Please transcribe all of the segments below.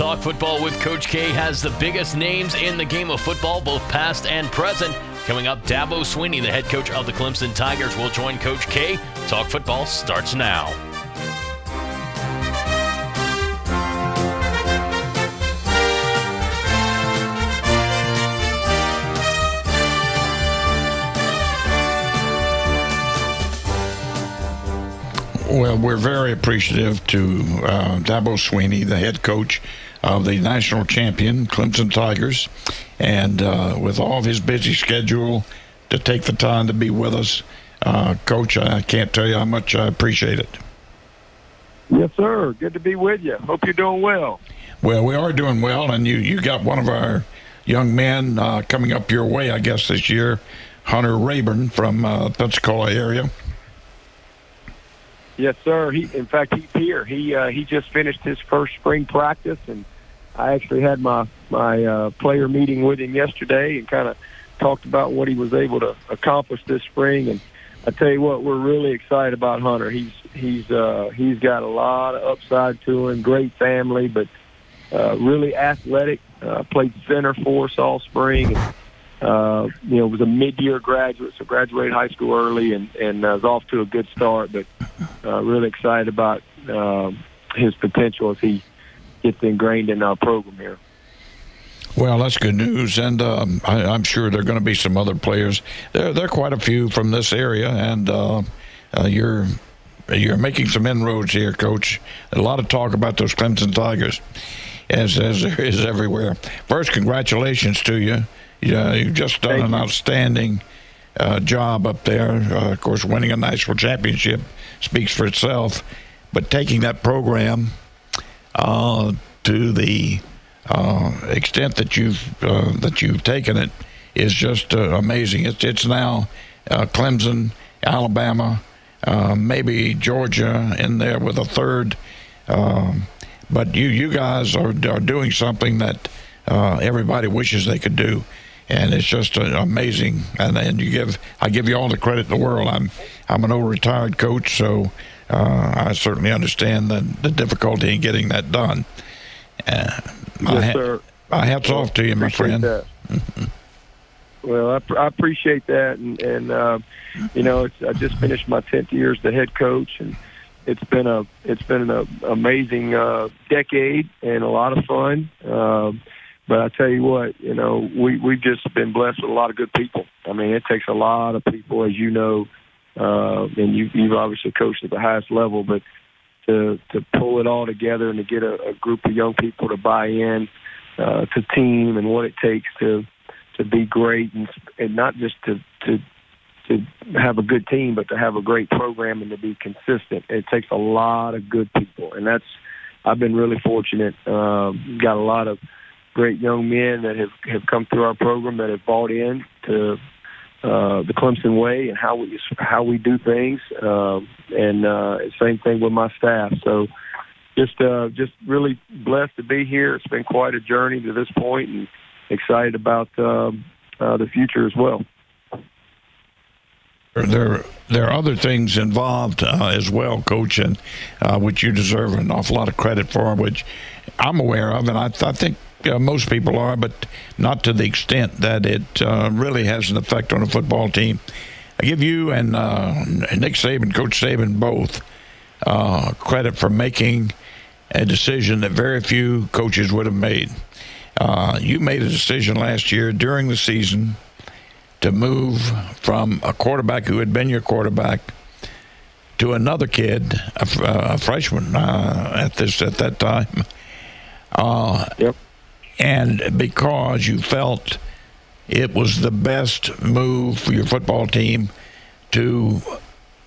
Talk Football with Coach K has the biggest names in the game of football, both past and present. Coming up, Dabo Swinney, the head coach of the Clemson Tigers, will join Coach K. Talk Football starts now. Well, we're very appreciative to uh, Dabo Swinney, the head coach of the national champion Clemson Tigers, and uh, with all of his busy schedule, to take the time to be with us. Uh, coach, I can't tell you how much I appreciate it. Yes, sir. Good to be with you. Hope you're doing well. Well, we are doing well, and you, you got one of our young men uh, coming up your way, I guess, this year, Hunter Rayburn from uh, Pensacola area. Yes, sir. He, in fact, he's here. He uh, he just finished his first spring practice, and I actually had my my uh, player meeting with him yesterday, and kind of talked about what he was able to accomplish this spring. And I tell you what, we're really excited about Hunter. He's he's uh, he's got a lot of upside to him. Great family, but uh, really athletic. Uh, played center for us all spring. And, uh, you know, was a mid-year graduate, so graduated high school early and, and uh, was off to a good start, but uh, really excited about uh, his potential as he gets ingrained in our program here. Well, that's good news, and um, I, am sure there are going to be some other players. There, there are quite a few from this area, and uh, uh, you're you're making some inroads here, Coach. A lot of talk about those Clemson Tigers, as as there is everywhere. First, congratulations to you. Yeah, you've just done Thank an you. outstanding uh, job up there. Uh, of course, winning a national championship speaks for itself, but taking that program uh, to the uh, extent that you've uh, that you've taken it is just uh, amazing. It's it's now uh, Clemson, Alabama, uh, maybe Georgia in there with a third. Um, but you you guys are are doing something that uh, everybody wishes they could do, and it's just uh, amazing. And and you give I give you all the credit in the world. I'm I'm an old retired coach, so uh, I certainly understand the the difficulty in getting that done. Uh, my, Yes, sir. my hats off to you, my friend. well, I, pr- I appreciate that, and, and uh, you know, it's, I just finished my tenth year as the head coach, and it's been a it's been an amazing uh, decade and a lot of fun. Um, but I tell you what, you know, we we've just been blessed with a lot of good people. I mean, it takes a lot of people, as you know, uh, and you you've obviously coached at the highest level, but to to pull it all together and to get a, a group of young people to buy in uh, to team and what it takes to to be great and, and not just to to to have a good team, but to have a great program and to be consistent. It takes a lot of good people, and that's I've been really fortunate. Um, got a lot of great young men that have have come through our program that have bought in to uh, the Clemson way and how we how we do things, um, and uh, same thing with my staff. So just uh, just really blessed to be here. It's been quite a journey to this point, and excited about um, uh, the future as well. There, there are other things involved uh, as well, Coach, and uh, which you deserve an awful lot of credit for, which I'm aware of, and I, I think uh, most people are, but not to the extent that it uh, really has an effect on a football team. I give you and uh, Nick Saban, Coach Saban, both uh, credit for making a decision that very few coaches would have made. Uh, you made a decision last year during the season to move from a quarterback who had been your quarterback to another kid, a freshman uh, at this at that time. Uh, Yep. And because you felt it was the best move for your football team to,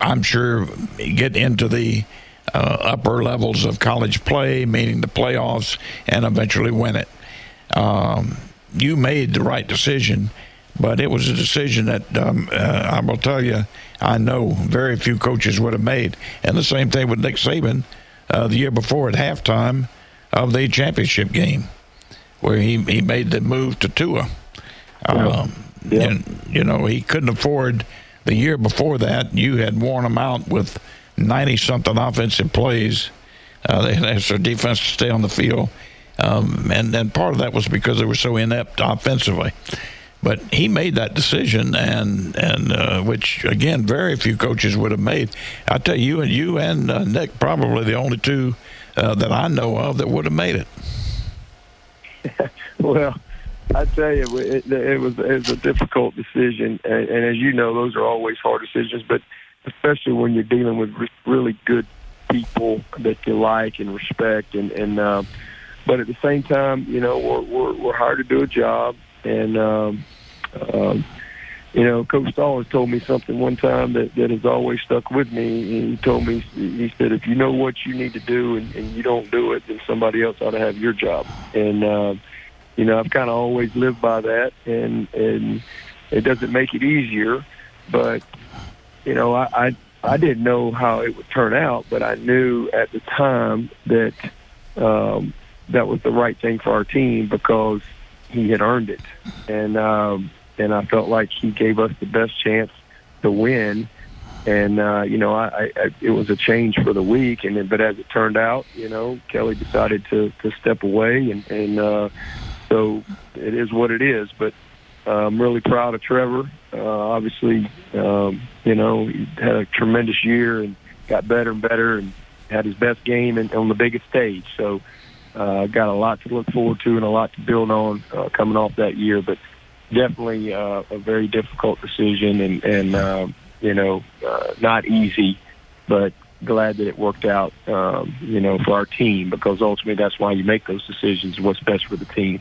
I'm sure, get into the uh, upper levels of college play, meaning the playoffs, and eventually win it. Um, you made the right decision, but it was a decision that um, uh, I will tell you, I know very few coaches would have made. And the same thing with Nick Saban uh, the year before at halftime of the championship game, where he, he made the move to Tua. Um, Yeah. and, you know, he couldn't afford the year before that. You had worn him out with 90 something offensive plays. Uh, they asked their defense to stay on the field. Um, and and part of that was because they were so inept offensively. But he made that decision, and and uh, which again, very few coaches would have made. I tell you, and you and uh, Nick probably the only two uh, that I know of that would have made it. well, I tell you, it, it was it was a difficult decision, and, and as you know, those are always hard decisions. But especially when you're dealing with really good people that you like and respect, and and uh, but at the same time, you know, we're we're, we're hired to do a job, and um, um, you know, Coach Stahl told me something one time that that has always stuck with me. He told me he said, if you know what you need to do and, and you don't do it, then somebody else ought to have your job, and. Uh, you know, I've kind of always lived by that, and and it doesn't make it easier, but you know, I, I I didn't know how it would turn out, but I knew at the time that um, that was the right thing for our team because he had earned it, and um, and I felt like he gave us the best chance to win. And uh, you know, I, I it was a change for the week, and then, but as it turned out, you know, Kelly decided to to step away, and and uh, so it is what it is. But uh, I'm really proud of Trevor. Uh, obviously, um, you know, he had a tremendous year and got better and better and had his best game in, on the biggest stage. So uh, got a lot to look forward to and a lot to build on uh, coming off that year. But definitely uh, a very difficult decision and, and uh, you know, uh, not easy, but glad that it worked out, um, you know, for our team because ultimately that's why you make those decisions, what's best for the team.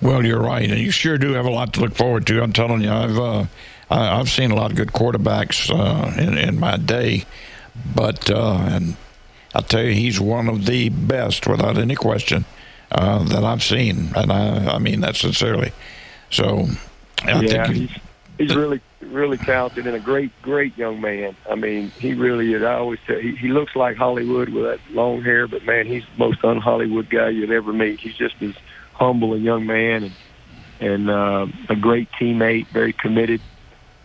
Well, you're right, and you sure do have a lot to look forward to. I'm telling you, I've uh, I, have seen a lot of good quarterbacks uh, in, in my day, but uh, and I'll tell you, he's one of the best, without any question, uh, that I've seen, and I I mean that sincerely. So, I yeah, think he's, he's really really talented and a great, great young man. I mean, he really is. I always tell he, he looks like Hollywood with that long hair, but man, he's the most un-Hollywood guy you'd ever meet. He's just as humble a young man and and uh, a great teammate, very committed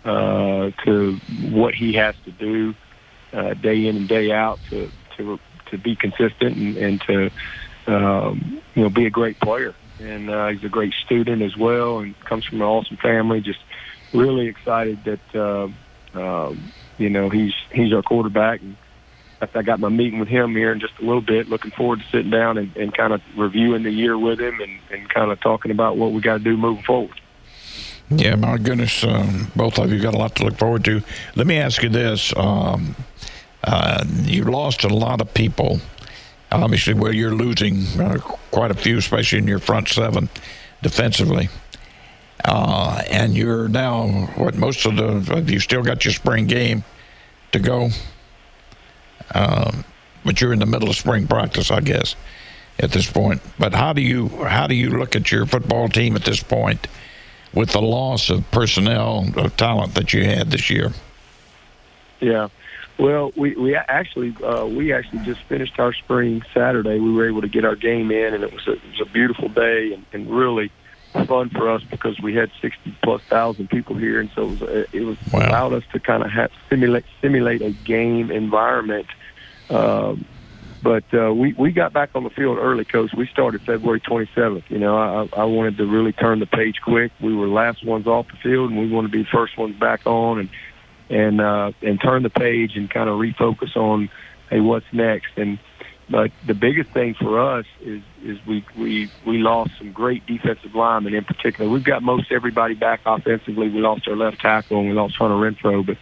uh, to what he has to do uh, day in and day out to to to be consistent and, and to um, you know be a great player. And uh, he's a great student as well, and comes from an awesome family. Just really excited that uh, uh, you know he's he's our quarterback. And I got my meeting with him here in just a little bit. Looking forward to sitting down and, and kind of reviewing the year with him and, and kind of talking about what we got to do moving forward. Yeah, my goodness, um, both of you got a lot to look forward to. Let me ask you this: um, uh, you lost a lot of people. Obviously, where you're losing uh, quite a few, especially in your front seven defensively. Uh, and you're now what most of the you still got your spring game to go, um, but you're in the middle of spring practice, I guess, at this point. But how do you how do you look at your football team at this point with the loss of personnel of talent that you had this year? Yeah. Well, we we actually uh, we actually just finished our spring Saturday. We were able to get our game in, and it was a, it was a beautiful day, and, and really fun for us because we had 60 plus thousand people here, and so it was, it was wow. allowed us to kind of have, simulate simulate a game environment. Um, but uh, we we got back on the field early, coach. We started February 27th. You know, I, I wanted to really turn the page quick. We were last ones off the field, and we want to be first ones back on, and and uh, and turn the page and kind of refocus on hey, what's next. And but the biggest thing for us is is we we we lost some great defensive linemen in particular. We've got most everybody back offensively. We lost our left tackle and we lost Hunter Renfrow, but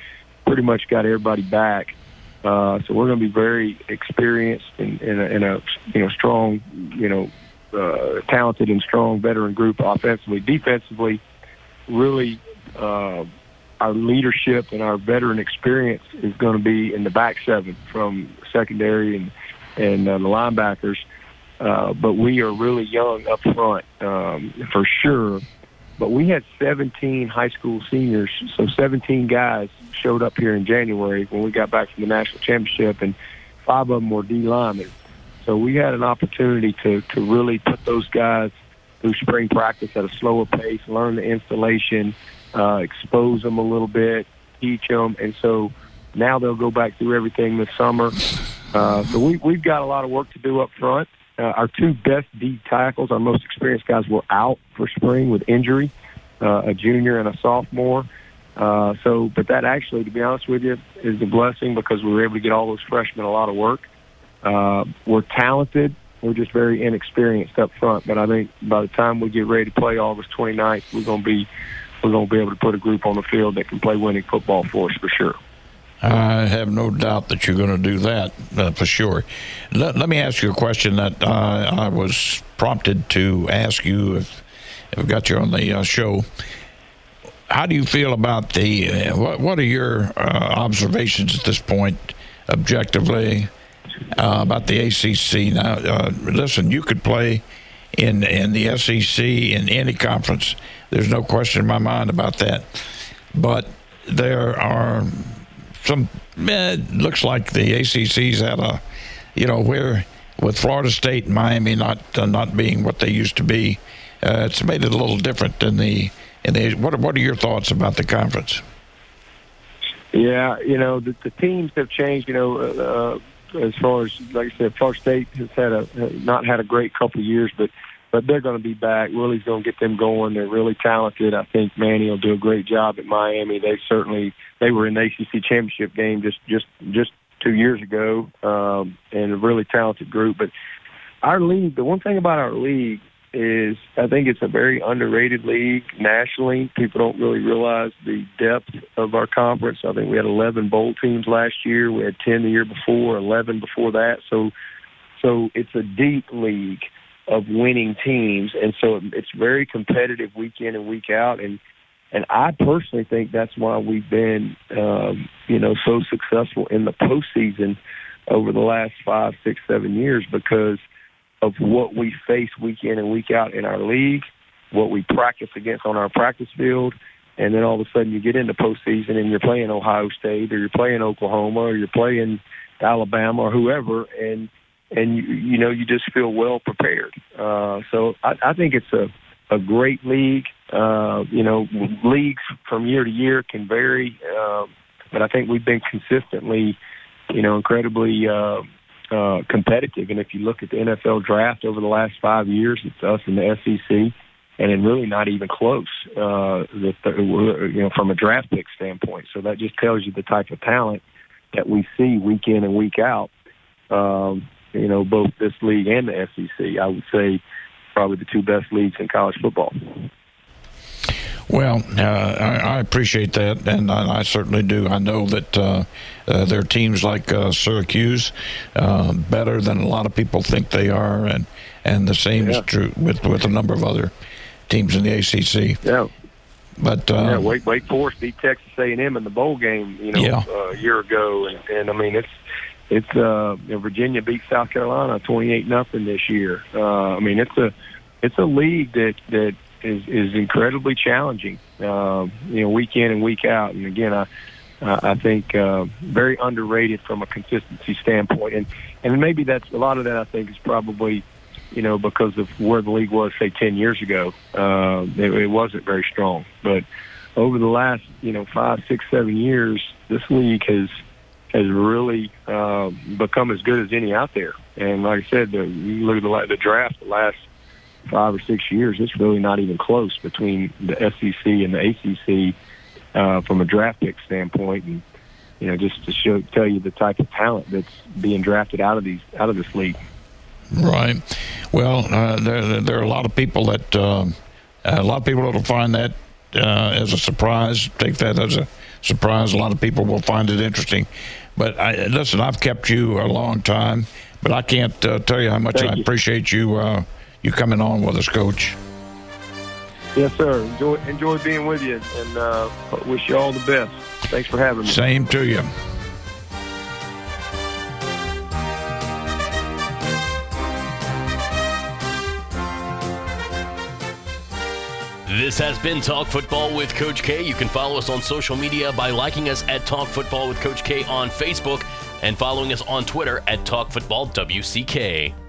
pretty much got everybody back. Uh, so we're going to be very experienced and in, in, a, in a you know strong you know uh, talented and strong veteran group offensively. Defensively, really. Uh, our leadership and our veteran experience is going to be in the back seven from secondary and and uh, the linebackers. Uh, but we are really young up front um, for sure. But we had 17 high school seniors, so 17 guys showed up here in January when we got back from the national championship, and five of them were D linemen. So we had an opportunity to to really put those guys through spring practice at a slower pace, learn the installation, uh, expose them a little bit, teach them, and so now they'll go back through everything this summer uh, so we, we've got a lot of work to do up front, uh, our two best D tackles, our most experienced guys, were out for spring with injury, uh, a junior and a sophomore. Uh, so, but that actually, to be honest with you, is a blessing because we were able to get all those freshmen a lot of work. Uh, we're talented. We're just very inexperienced up front. But I think by the time we get ready to play August 29th, we're going to be we're going to be able to put a group on the field that can play winning football for us for sure. I have no doubt that you're going to do that uh, for sure. Let, let, me ask you a question that uh, I was prompted to ask you if, if I got you on the uh, show. How do you feel about the? Uh, what, what, are your uh, observations at this point, objectively, uh, about the ACC? Now, listen, you could play in in the SEC in any conference. There's no question in my mind about that. But there are some. Eh, looks like the ACC's at a, you know, where with Florida State and Miami not uh, not being what they used to be, uh, it's made it a little different than the. The what what are your thoughts about the conference? Yeah, you know the, the teams have changed. You know, uh, as far as like I said, Florida State has had a not had a great couple of years, but but they're going to be back. Willie's going to get them going. They're really talented. I think Manny will do a great job at Miami. They certainly they were in the ACC championship game just just just two years ago, um, and a really talented group. But our league, the one thing about our league is I think it's a very underrated league nationally. People don't really realize the depth of our conference. I think we had 11 bowl teams last year. We had 10 the year before, 11 before that. So, so it's a deep league of winning teams, and so it's very competitive week in and week out. And and I personally think that's why we've been, um, you know, so successful in the postseason over the last five, six, seven years because of what we face week in and week out in our league, what we practice against on our practice field, and then all of a sudden you get into postseason and you're playing Ohio State or you're playing Oklahoma or you're playing Alabama or whoever, and and you, you know you just feel well prepared. Uh, so I, I think it's a a great league. Uh, you know, leagues from year to year can vary, uh, but I think we've been consistently, you know, incredibly uh, uh, competitive. And if you look at the NFL draft over the last five years, it's us and the SEC, and then really not even close. Uh, that you know, from a draft pick standpoint. So that just tells you the type of talent that we see week in and week out. Um, you know, both this league and the SEC. I would say probably the two best leagues in college football. Well, uh, I, I, appreciate that, and I, I, certainly do. I know that uh, uh, there are teams like uh, Syracuse uh, better than a lot of people think they are, and and the same yeah. is true with with a number of other teams in the ACC. Yeah. But uh, yeah, Wake Wake Forest beat Texas A&M in the bowl game, you know, yeah. a year ago, and, and I mean it's it's uh Virginia beat South Carolina twenty eight nothing this year. Uh, I mean it's a it's a league that that is is incredibly challenging. Uh, you know, week in and week out. And again, I I think uh, very underrated from a consistency standpoint. And and maybe that's a lot of that. I think is probably you know because of where the league was say ten years ago. Uh, it, it wasn't very strong, but over the last you know five, six, seven years, this league has has really uh, become as good as any out there. And like I said, the, you look at the, the draft the last five or six years, it's really not even close between the SEC and the ACC uh, from a draft pick standpoint. And you know, just to show tell you the type of talent that's being drafted out of these out of this league. Right. Well, uh, there there are a lot of people that uh, a lot of people that'll find that uh, as a surprise. Take that as a surprise. A lot of people will find it interesting. But I, listen, I've kept you a long time, but I can't uh, tell you how much Thank I you. appreciate you uh, you coming on with us, Coach. Yes, sir. Enjoy enjoy being with you, and uh, wish you all the best. Thanks for having me. Same to you. This has been Talk Football with Coach K. You can follow us on social media by liking us at Talk Football with Coach K on Facebook and following us on Twitter at Talk Football WCK.